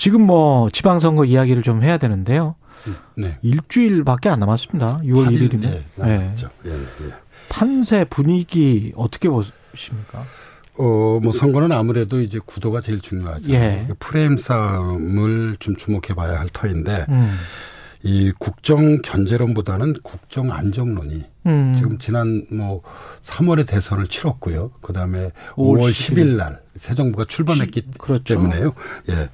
지금 뭐 지방선거 이야기를 좀 해야 되는데요. 네. 일주일밖에 안 남았습니다. 6월 1일이면. 네, 남았죠. 예, 예. 판세 분위기 어떻게 보십니까? 어, 뭐 선거는 아무래도 이제 구도가 제일 중요하죠. 예. 프레임 싸움을 좀 주목해 봐야 할 터인데 음. 이 국정 견제론보다는 국정 안정론이 음. 지금 지난 뭐 3월에 대선을 치렀고요. 그다음에 5월 10일 날 새 정부가 출범했기 그렇죠. 때문에요. 예.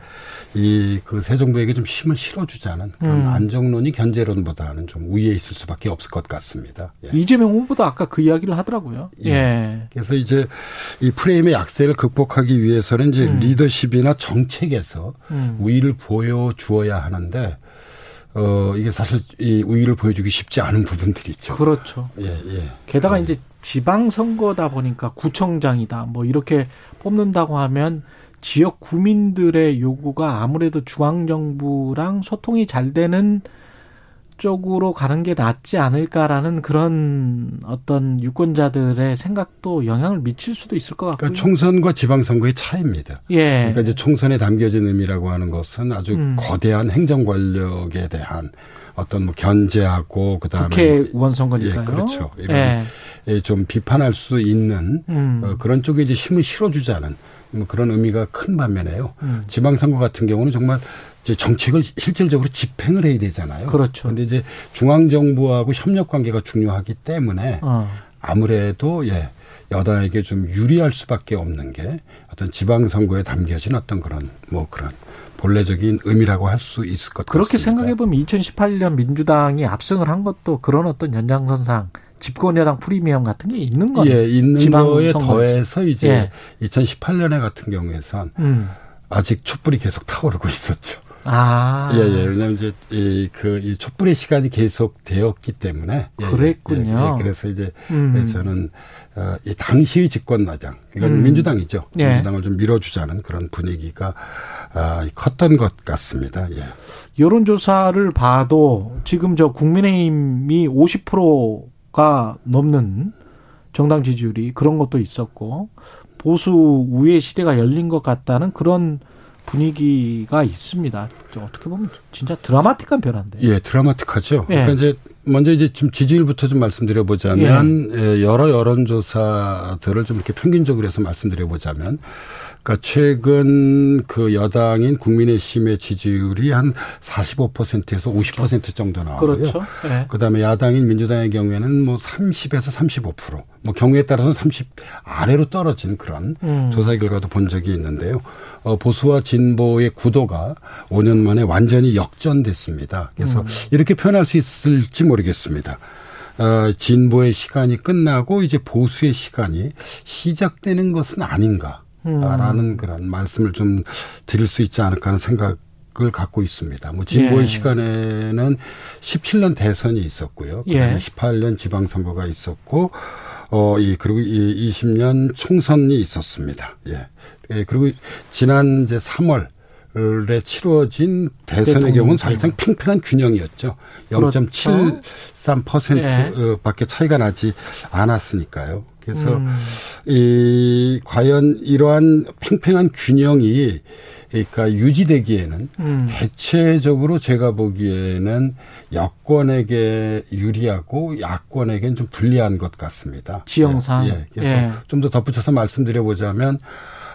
이 그 새 정부에게 좀 힘을 실어 주자는 그런 음. 안정론이 견제론보다는 좀 우위에 있을 수밖에 없을 것 같습니다. 예. 이재명 후보도 아까 그 이야기를 하더라고요. 예. 예. 그래서 이제 이 프레임의 약세를 극복하기 위해서는 이제 음. 리더십이나 정책에서 음. 우위를 보여 주어야 하는데 어, 이게 사실 이 우위를 보여주기 쉽지 않은 부분들이 있죠. 그렇죠. 예, 예. 게다가 예. 이제 지방선거다 보니까 구청장이다 뭐 이렇게 뽑는다고 하면 지역 구민들의 요구가 아무래도 중앙정부랑 소통이 잘 되는 쪽으로 가는 게 낫지 않을까라는 그런 어떤 유권자들의 생각도 영향을 미칠 수도 있을 것 같고요. 그러니까 총선과 지방선거의 차이입니다. 예. 그러니까 이제 총선에 담겨진 의미라고 하는 것은 아주 음. 거대한 행정 권력에 대한 어떤 뭐 견제하고 그다음에 국회의원 선거니까요. 예, 그렇죠. 이런 예. 예. 좀 비판할 수 있는 음. 어, 그런 쪽에 이제 힘을 실어주자는 뭐 그런 의미가 큰 반면에요. 음. 지방선거 같은 경우는 정말 이제 정책을 실질적으로 집행을 해야 되잖아요. 그렇죠. 그런데 이제 중앙 정부하고 협력 관계가 중요하기 때문에 어. 아무래도 예 여당에게 좀 유리할 수밖에 없는 게 어떤 지방 선거에 담겨진 어떤 그런 뭐 그런 본래적인 의미라고 할 수 있을 것 그렇게 같습니다. 생각해 보면 2018년 민주당이 압승을 한 것도 그런 어떤 연장선상 집권여당 프리미엄 같은 게 있는 거예요. 예, 있는 거에 더해서 이제 예. 2018년에 같은 경우에선 음. 아직 촛불이 계속 타오르고 있었죠. 아. 예, 예. 왜냐면 이제 이, 그, 이 촛불의 시간이 계속 되었기 때문에. 예, 그랬군요. 예, 예. 그래서 이제 음. 저는 어, 이 당시의 집권마장, 그러니까 음. 민주당이죠. 예. 민주당을 좀 밀어주자는 그런 분위기가 아, 컸던 것 같습니다. 예. 여론조사를 봐도 지금 저 국민의힘이 50%가 넘는 정당 지지율이 그런 것도 있었고 보수 우회 시대가 열린 것 같다는 그런 분위기가 있습니다. 어떻게 보면 진짜 드라마틱한 변화인데. 예, 드라마틱하죠. 예. 그러니까 이제 먼저 이제 좀 지지율부터 좀 말씀드려 보자면 예. 예. 여러 여론조사들을 좀 이렇게 평균적으로 해서 말씀드려 보자면 그러니까 최근 그 여당인 국민의힘의 지지율이 한 45%에서 50% 정도 나오고요. 그렇죠. 네. 그다음에 야당인 민주당의 경우에는 뭐 30에서 35%뭐 경우에 따라서는 30 아래로 떨어진 그런 음. 조사 결과도 본 적이 있는데요. 어, 보수와 진보의 구도가 5년 만에 완전히 역전됐습니다. 그래서 음. 이렇게 표현할 수 있을지 모르겠습니다. 어, 진보의 시간이 끝나고 이제 보수의 시간이 시작되는 것은 아닌가. 라는 음. 그런 말씀을 좀 드릴 수 있지 않을까 하는 생각 을 갖고 있습니다. 뭐 진보의 예. 시간에는 17년 대선이 있었고요. 그다음에 예. 18년 지방선거가 있었고 어, 이, 그리고 이 20년 총선이 있었습니다. 예. 예 그리고 지난 이제 3월 에 치러진 대선의 경우는 사실상 팽팽한 균형이었죠. 0.73%밖에 예. 차이가 나지 않았으니까요. 그래서 음. 이 과연 이러한 팽팽한 균형이 그러니까 유지되기에는 음. 대체적으로 제가 보기에는 여권에게 유리하고 야권에게는 좀 불리한 것 같습니다. 지형상. 예. 예. 그래서 예. 좀더 덧붙여서 말씀드려 보자면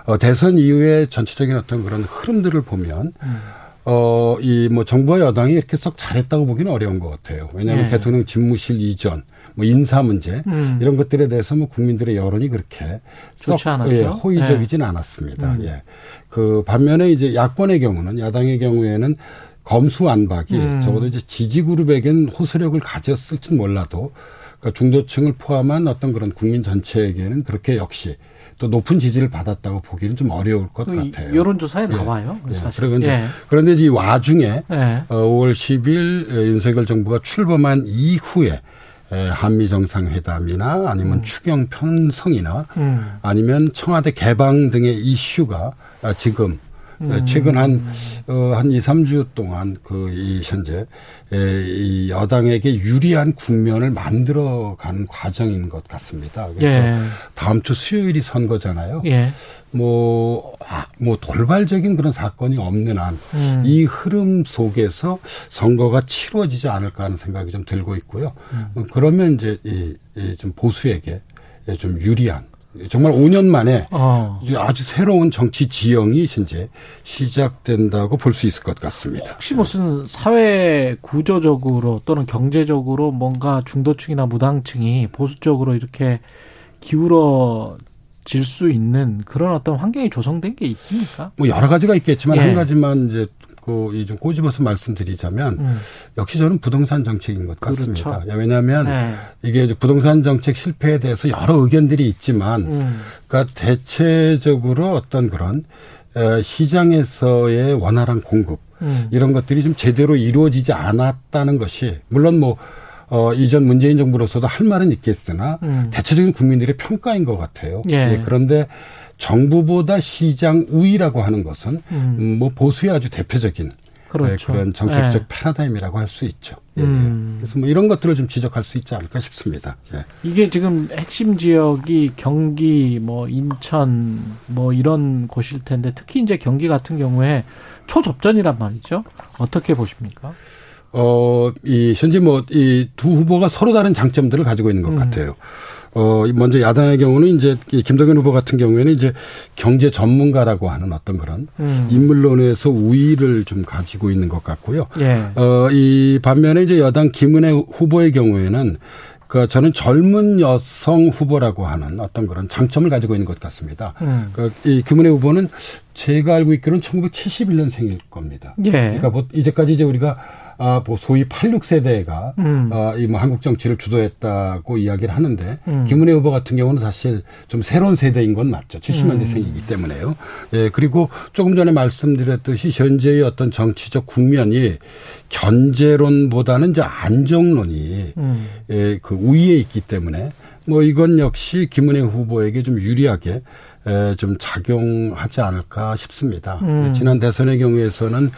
어, 대선 이후에 전체적인 어떤 그런 흐름들을 보면 음. 어, 이 뭐 정부와 여당이 이렇게 썩 잘했다고 보기는 어려운 것 같아요. 왜냐하면 예. 대통령 집무실 이전 뭐 인사 문제 음. 이런 것들에 대해서 뭐 국민들의 여론이 그렇게 썩 예, 호의적이진 네. 않았습니다. 음. 예. 그 반면에 이제 야권의 경우는 야당의 경우에는 검수 안박이 음. 적어도 이제 지지 그룹에겐 호소력을 가졌을진 몰라도 그러니까 중도층을 포함한 어떤 그런 국민 전체에게는 그렇게 역시 또 높은 지지를 받았다고 보기는 좀 어려울 것그 같아요. 여론조사에 예. 나와요. 예. 사실. 그런데, 예. 그런데 이 와중에 예. 어, 5월 10일 윤석열 정부가 출범한 이후에 에, 한미 정상회담이나 아니면 추경 편성이나 음. 아니면 청와대 개방 등의 이슈가 아, 지금 음. 최근 한, 어, 한 2, 3주 동안 그, 이, 현재, 에, 이 여당에게 유리한 국면을 만들어 가는 과정인 것 같습니다. 그래서 예. 다음 주 수요일이 선거잖아요. 예. 뭐, 아, 뭐 돌발적인 그런 사건이 없는 한, 음. 이 흐름 속에서 선거가 치루어지지 않을까 하는 생각이 좀 들고 있고요. 어, 그러면 이제 이, 이 좀 보수에게 좀 유리한, 정말 5년 만에 어. 아주 새로운 정치 지형이 이제 시작된다고 볼 수 있을 것 같습니다. 혹시 무슨 사회 구조적으로 또는 경제적으로 뭔가 중도층이나 무당층이 보수 쪽으로 이렇게 기울어질 수 있는 그런 어떤 환경이 조성된 게 있습니까? 뭐 여러 가지가 있겠지만 예. 한 가지만 이제 그좀 꼬집어서 말씀드리자면 음. 역시 저는 부동산 정책인 것 같습니다. 그렇죠. 왜냐하면 네. 이게 부동산 정책 실패에 대해서 여러 의견들이 있지만 음. 그러니까 대체적으로 어떤 그런 에, 시장에서의 원활한 공급 음. 이런 것들이 좀 제대로 이루어지지 않았다는 것이 물론 뭐 어, 이전 문재인 정부로서도 할 말은 있겠으나 음. 대체적인 국민들의 평가인 것 같아요. 예. 그런데 정부보다 시장 우위라고 하는 것은 음. 음, 뭐 보수의 아주 대표적인 그렇죠. 예, 그런 정책적 예. 패러다임이라고 할 수 있죠. 예, 예. 음. 그래서 뭐 이런 것들을 좀 지적할 수 있지 않을까 싶습니다. 예. 이게 지금 핵심 지역이 경기, 뭐 인천, 뭐 이런 곳일 텐데 특히 이제 경기 같은 경우에 초접전이란 말이죠. 어떻게 보십니까? 어, 이, 현재 뭐, 이 두 후보가 서로 다른 장점들을 가지고 있는 것 음. 같아요. 어, 먼저 야당의 경우는 이제 이 김동연 후보 같은 경우에는 이제 경제 전문가라고 하는 어떤 그런 음. 인물론에서 우위를 좀 가지고 있는 것 같고요. 예. 어, 이 반면에 이제 여당 김은혜 후보의 경우에는 그 저는 젊은 여성 후보라고 하는 어떤 그런 장점을 가지고 있는 것 같습니다. 음. 그이 김은혜 후보는 제가 알고 있기로는 1971년생일 겁니다. 예. 그러니까 뭐 이제까지 이제 우리가 아, 뭐 소위 86세대가 음. 아, 이뭐 한국 정치를 주도했다고 이야기를 하는데 음. 김은혜 후보 같은 경우는 사실 좀 새로운 세대인 건 맞죠. 70년대생이기 음. 때문에요. 예, 그리고 조금 전에 말씀드렸듯이 현재의 어떤 정치적 국면이 견제론보다는 이제 안정론이 음. 예, 그 우위에 있기 때문에 뭐 이건 역시 김은혜 후보에게 좀 유리하게 에, 좀 작용하지 않을까 싶습니다. 음. 지난 대선의 경우에서는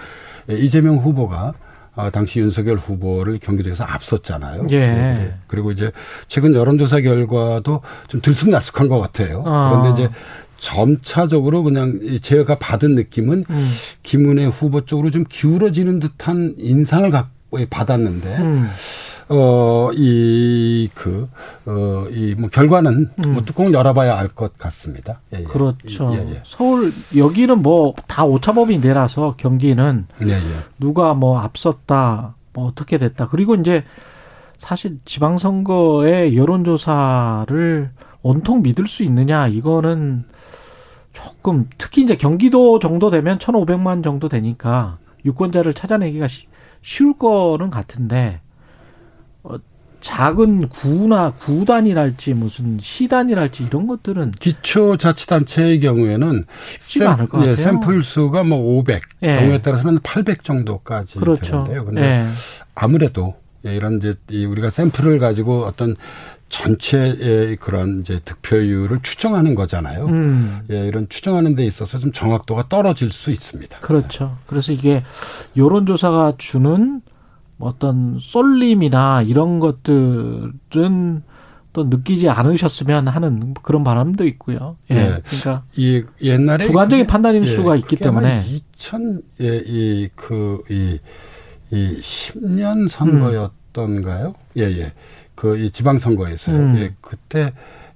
에, 이재명 후보가 아, 당시 윤석열 후보를 경기도에서 앞섰잖아요. 예. 네. 그리고 이제 최근 여론조사 결과도 좀 들쑥날쑥한 것 같아요. 아. 그런데 이제 점차적으로 그냥 이 제가 받은 느낌은 음. 김은혜 후보 쪽으로 좀 기울어지는 듯한 인상을 갖고 받았는데 음. 어, 이, 그, 어, 이, 뭐, 결과는 음. 뭐 뚜껑을 열어봐야 알 것 같습니다. 예, 예. 그렇죠. 예, 예. 서울 여기는 뭐 다 오차범위 내라서 경기는 예, 예. 누가 뭐 앞섰다, 뭐 어떻게 됐다. 그리고 이제 사실 지방선거의 여론조사를 온통 믿을 수 있느냐 이거는 조금 특히 이제 경기도 정도 되면 1,500만 정도 되니까 유권자를 찾아내기가 쉬- 쉬울 거는 같은데 어, 작은 구나 구단이랄지 무슨 시단이랄지 이런 것들은 기초 자치단체의 경우에는 쉽지가 않을 것 같아요. 예, 샘플 수가 뭐 500, 예. 경우에 따라서는 800 정도까지 그렇죠. 되는데요. 근데 예. 아무래도 예, 이런 이제 이 우리가 샘플을 가지고 어떤 전체의 그런 이제 득표율을 추정하는 거잖아요. 음. 예, 이런 추정하는 데 있어서 좀 정확도가 떨어질 수 있습니다. 그렇죠. 그래서 이게 여론조사가 주는 어떤 쏠림이나 이런 것들은 또 느끼지 않으셨으면 하는 그런 바람도 있고요. 예. 예. 그러니까 이 옛날에 주관적인 그게- 판단일 예, 수가 있기 때문에 2000 예, 이 그 이 이 10년 선거였던가요? 예, 예. 그 이 지방 선거에서요. 음. 예, 그때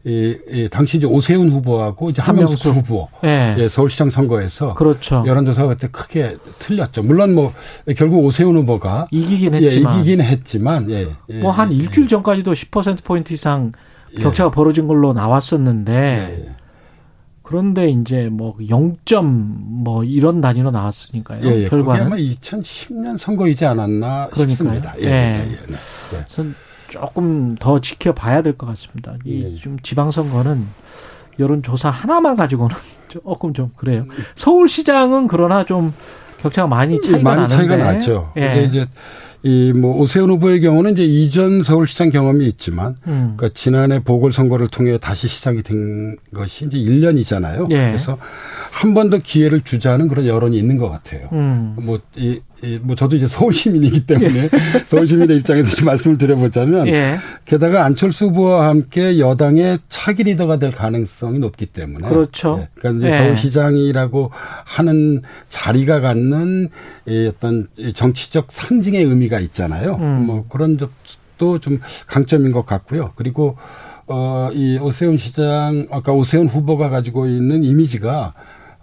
이, 이 당시 이제 오세훈 후보하고 이제 한명숙. 후보 예. 예, 서울시장 선거에서 그렇죠. 여론조사가 그때 크게 틀렸죠. 물론 뭐 결국 오세훈 후보가 이기긴 예, 했지만 이기긴 했지만 예, 예, 뭐한 예, 일주일 전까지도 10% 포인트 이상 예. 격차가 벌어진 걸로 나왔었는데 예, 예. 그런데 이제 뭐 0점 뭐 이런 단위로 나왔으니까요. 예, 예. 결과는 아마 2010년 선거이지 않았나 그러니까요. 싶습니다. 예, 예. 예, 예, 네. 조금 더 지켜봐야 될 것 같습니다. 이 예. 좀 지방선거는 여론조사 하나만 가지고는 조금 좀 그래요. 서울시장은 그러나 좀 격차가 많이 차이가 많이 나는데. 차이가 났죠. 예. 근데 이제 이 뭐 오세훈 후보의 경우는 이제 이전 서울시장 경험이 있지만 음. 그러니까 지난해 보궐선거를 통해 다시 시작이 된 것이 이제 1년이잖아요. 예. 그래서 한 번 더 기회를 주자는 그런 여론이 있는 것 같아요. 음. 뭐, 이, 이, 뭐, 저도 이제 서울 시민이기 때문에 서울 시민의 입장에서 좀 말씀을 드려보자면 예. 게다가 안철수 후보와 함께 여당의 차기 리더가 될 가능성이 높기 때문에 그렇죠. 예, 그러니까 이제 예. 서울시장이라고 하는 자리가 갖는 이 어떤 이 정치적 상징의 의미 가 있잖아요. 음. 뭐 그런 점도 좀 강점인 것 같고요. 그리고 어, 이 오세훈 시장, 아까 오세훈 후보가 가지고 있는 이미지가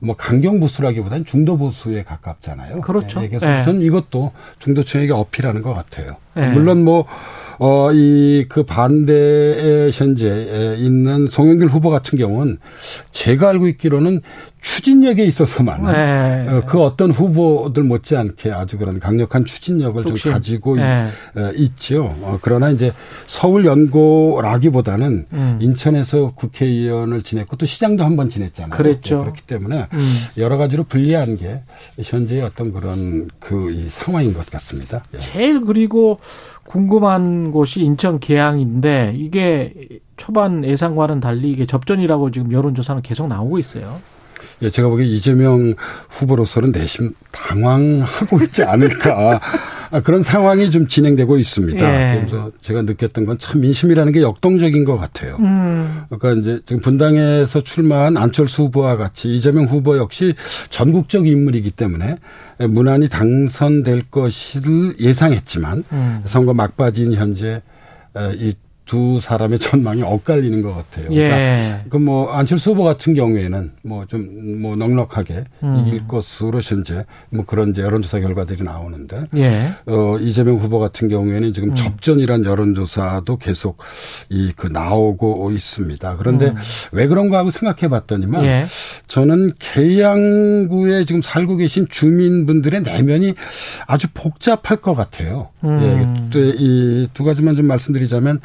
뭐 강경 보수라기보다는 중도 보수에 가깝잖아요. 그렇죠. 예, 그래서 예. 저는 이것도 중도층에게 어필하는 것 같아요. 예. 물론 뭐, 어, 이, 그 반대에 현재 있는 송영길 후보 같은 경우는 제가 알고 있기로는 추진력에 있어서만 예. 어, 그 어떤 후보들 못지않게 아주 그런 강력한 추진력을 좀 뚝심. 가지고 예. 어, 있죠. 어, 그러나 이제 서울 연고라기보다는 음. 인천에서 국회의원을 지냈고 또 시장도 한 번 지냈잖아요. 그랬죠. 네, 그렇기 때문에 음. 여러 가지로 불리한 게 현재의 어떤 그런 그이 상황인 것 같습니다. 예. 제일 그리고 궁금한 곳이 인천 계양인데 이게 초반 예상과는 달리 이게 접전이라고 지금 여론조사는 계속 나오고 있어요. 예, 제가 보기에 이재명 후보로서는 내심 당황하고 있지 않을까. 아, 그런 상황이 좀 진행되고 있습니다. 예. 그래서 제가 느꼈던 건 참 민심이라는 게 역동적인 것 같아요. 음. 그러니까 이제 지금 분당에서 출마한 안철수 후보와 같이 이재명 후보 역시 전국적 인물이기 때문에 무난히 당선될 것을 예상했지만 음. 선거 막바지인 현재 이 두 사람의 전망이 엇갈리는 것 같아요. 그러니까 예. 그뭐 안철수 후보 같은 경우에는 뭐좀뭐 넉넉하게 음. 이길 것으로 현재 뭐 그런 이제 여론조사 결과들이 나오는데 예. 어 이재명 후보 같은 경우에는 지금 음. 접전이란 여론조사도 계속 이 그 나오고 있습니다. 그런데 음. 왜 그런가 하고 생각해 봤더니만 예. 저는 계양구에 지금 살고 계신 주민분들의 내면이 아주 복잡할 것 같아요. 음. 예, 이 두 가지만 좀 말씀드리자면 에,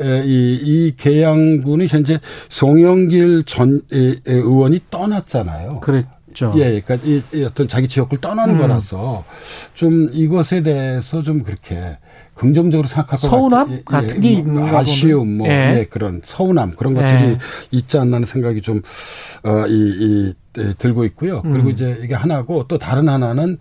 이, 이 계양구는 현재 송영길 전 의원이 떠났잖아요. 그랬죠. 예, 그러니까 이, 이 어떤 자기 지역을 떠난 음. 거라서 좀 이것에 대해서 좀 그렇게 긍정적으로 생각할 것 서운함 같- 예, 같은 게뭐 있는가 아쉬움, 뭐. 예. 예, 그런 서운함 그런 예. 것들이 있지 않나 하는 생각이 좀 어, 이, 이 에, 들고 있고요. 그리고 음. 이제 이게 하나고 또 다른 하나는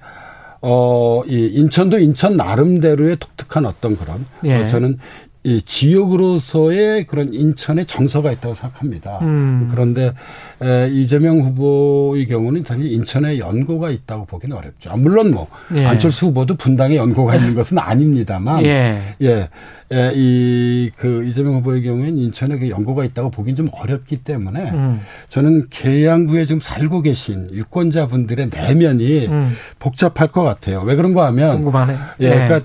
어, 이 인천도 인천 나름대로의 독특한 어떤 그런 예. 어, 저는 이 지역으로서의 그런 인천의 정서가 있다고 생각합니다. 음. 그런데 에, 이재명 후보의 경우는 사실 인천에 연고가 있다고 보기는 어렵죠. 아, 물론 뭐 예. 안철수 후보도 분당에 연고가 있는 것은 아닙니다만 예. 예. 예, 이, 그, 이재명 후보의 경우에는 인천에 그 연고가 있다고 보긴 좀 어렵기 때문에 음. 저는 계양구에 지금 살고 계신 유권자분들의 내면이 음. 복잡할 것 같아요. 왜 그런가 하면 궁금하네. 예, 그러니까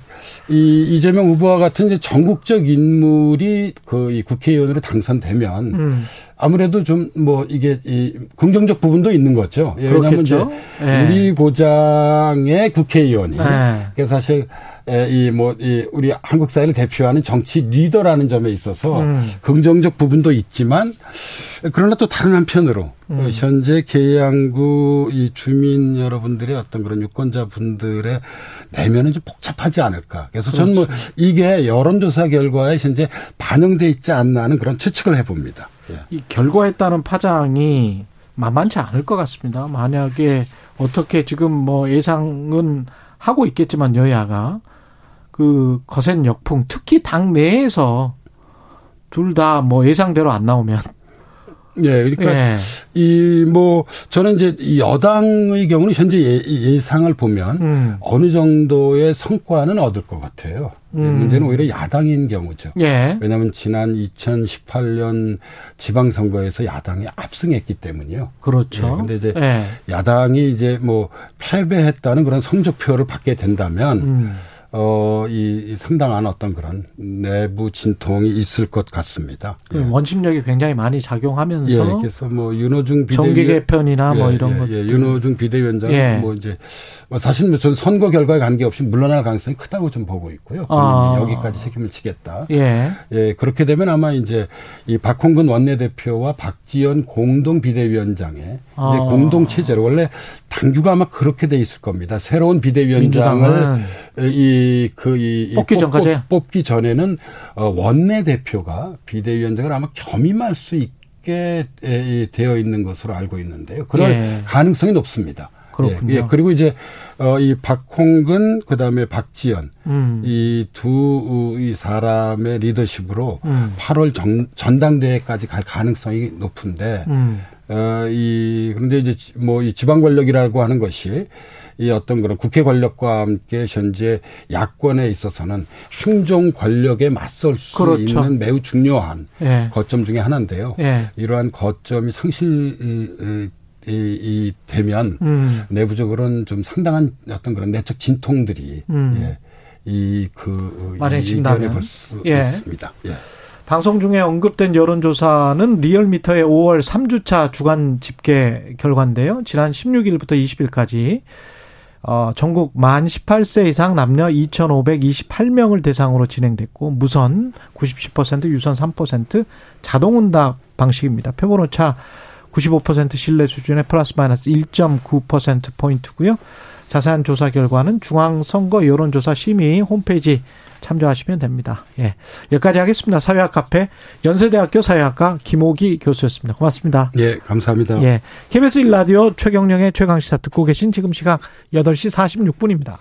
이 이재명 후보와 같은 이제 전국적 인물이 그 이 국회의원으로 당선되면 음. 아무래도 좀 뭐 이게 이 긍정적 부분도 있는 거죠. 예, 왜냐하면 이제 그렇겠죠. 예. 우리 고장의 국회의원이 예. 그래서 사실 이 뭐 이 우리 한국 사회를 대표하는 정치 리더라는 점에 있어서 음. 긍정적 부분도 있지만 그러나 또 다른 한편으로 음. 현재 계양구 이 주민 여러분들의 어떤 그런 유권자 분들의 내면은 좀 복잡하지 않을까. 그래서 저는 뭐 그렇죠. 이게 여론조사 결과에 현재 반영돼 있지 않나 하는 그런 추측을 해봅니다. 예. 이 결과에 따른 파장이 만만치 않을 것 같습니다. 만약에 어떻게 지금 뭐 예상은 하고 있겠지만 여야가 그 거센 역풍 특히 당 내에서 둘 다 뭐 예상대로 안 나오면 예, 그러니까 예. 이뭐 저는 이제 이 여당의 경우는 현재 예, 예상을 보면 음. 어느 정도의 성과는 얻을 것 같아요. 음. 문제는 오히려 야당인 경우죠. 예. 왜냐하면 지난 2018년 지방선거에서 야당이 압승했기 때문이요. 그렇죠. 예, 근데 이제 예. 야당이 이제 뭐 패배했다는 그런 성적표를 받게 된다면 음. 어, 이, 이 상당한 어떤 그런 내부 진통이 있을 것 같습니다. 그 예. 원심력이 굉장히 많이 작용하면서 예, 그래서 뭐 윤호중 비대위 정기 개편이나 뭐 예, 이런 예, 것 예, 윤호중 비대위원장 예. 뭐 이제 뭐 사실 뭐 저는 선거 결과에 관계없이 물러날 가능성이 크다고 좀 보고 있고요. 아. 여기까지 책임을 지겠다. 예. 예, 그렇게 되면 아마 이제 이 박홍근 원내대표와 박지원 공동 비대위원장의 이제 아. 공동 체제로 원래 당규가 아마 그렇게 돼 있을 겁니다. 새로운 비대위원장을 민주당은 이 그이 뽑기 전까지? 뽑기 전에는 어, 원내 대표가 비대위원장을 아마 겸임할 수 있게 되어 있는 것으로 알고 있는데요. 그럴 예. 가능성이 높습니다. 그렇군요. 예, 예. 그리고 이제 어, 이 박홍근 그다음에 박지원 음. 이두 이 사람의 리더십으로 음. 8월 정, 전당대회까지 갈 가능성이 높은데 음. 어, 이 그런데 이제 뭐 이 지방 권력이라고 하는 것이 이 어떤 그런 국회 권력과 함께 현재 야권에 있어서는 행정 권력에 맞설 수 그렇죠. 있는 매우 중요한 예. 거점 중에 하나인데요. 예. 이러한 거점이 상실 이, 이, 이 되면 음. 내부적으로는 좀 상당한 어떤 그런 내적 진통들이 음. 예, 이그 마련해진다면. 예. 있습니다. 예. 방송 중에 언급된 여론조사는 리얼미터의 5월 3주차 주간 집계 결과인데요. 지난 16일부터 20일까지 어, 전국 만 18세 이상 남녀 2,528명을 대상으로 진행됐고 무선 90% 유선 3% 자동 응답 방식입니다. 표본 오차 95% 신뢰 수준의 플러스 마이너스 1.9% 포인트고요. 자세한 조사 결과는 중앙선거 여론조사 심의 홈페이지 참조하시면 됩니다. 예. 여기까지 하겠습니다. 사회학 카페 연세대학교 사회학과 김호기 교수였습니다. 고맙습니다. 예, 감사합니다. 예. KBS 1라디오 최경령의 최강시사 듣고 계신 지금 시각 8시 46분입니다.